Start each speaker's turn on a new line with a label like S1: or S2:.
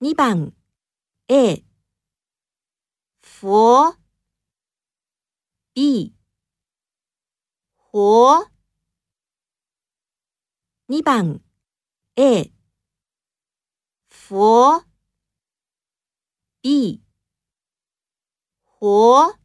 S1: 2番。A
S2: 佛。
S1: B
S2: 活。
S1: 2番。A
S2: 佛。
S1: B
S2: 活。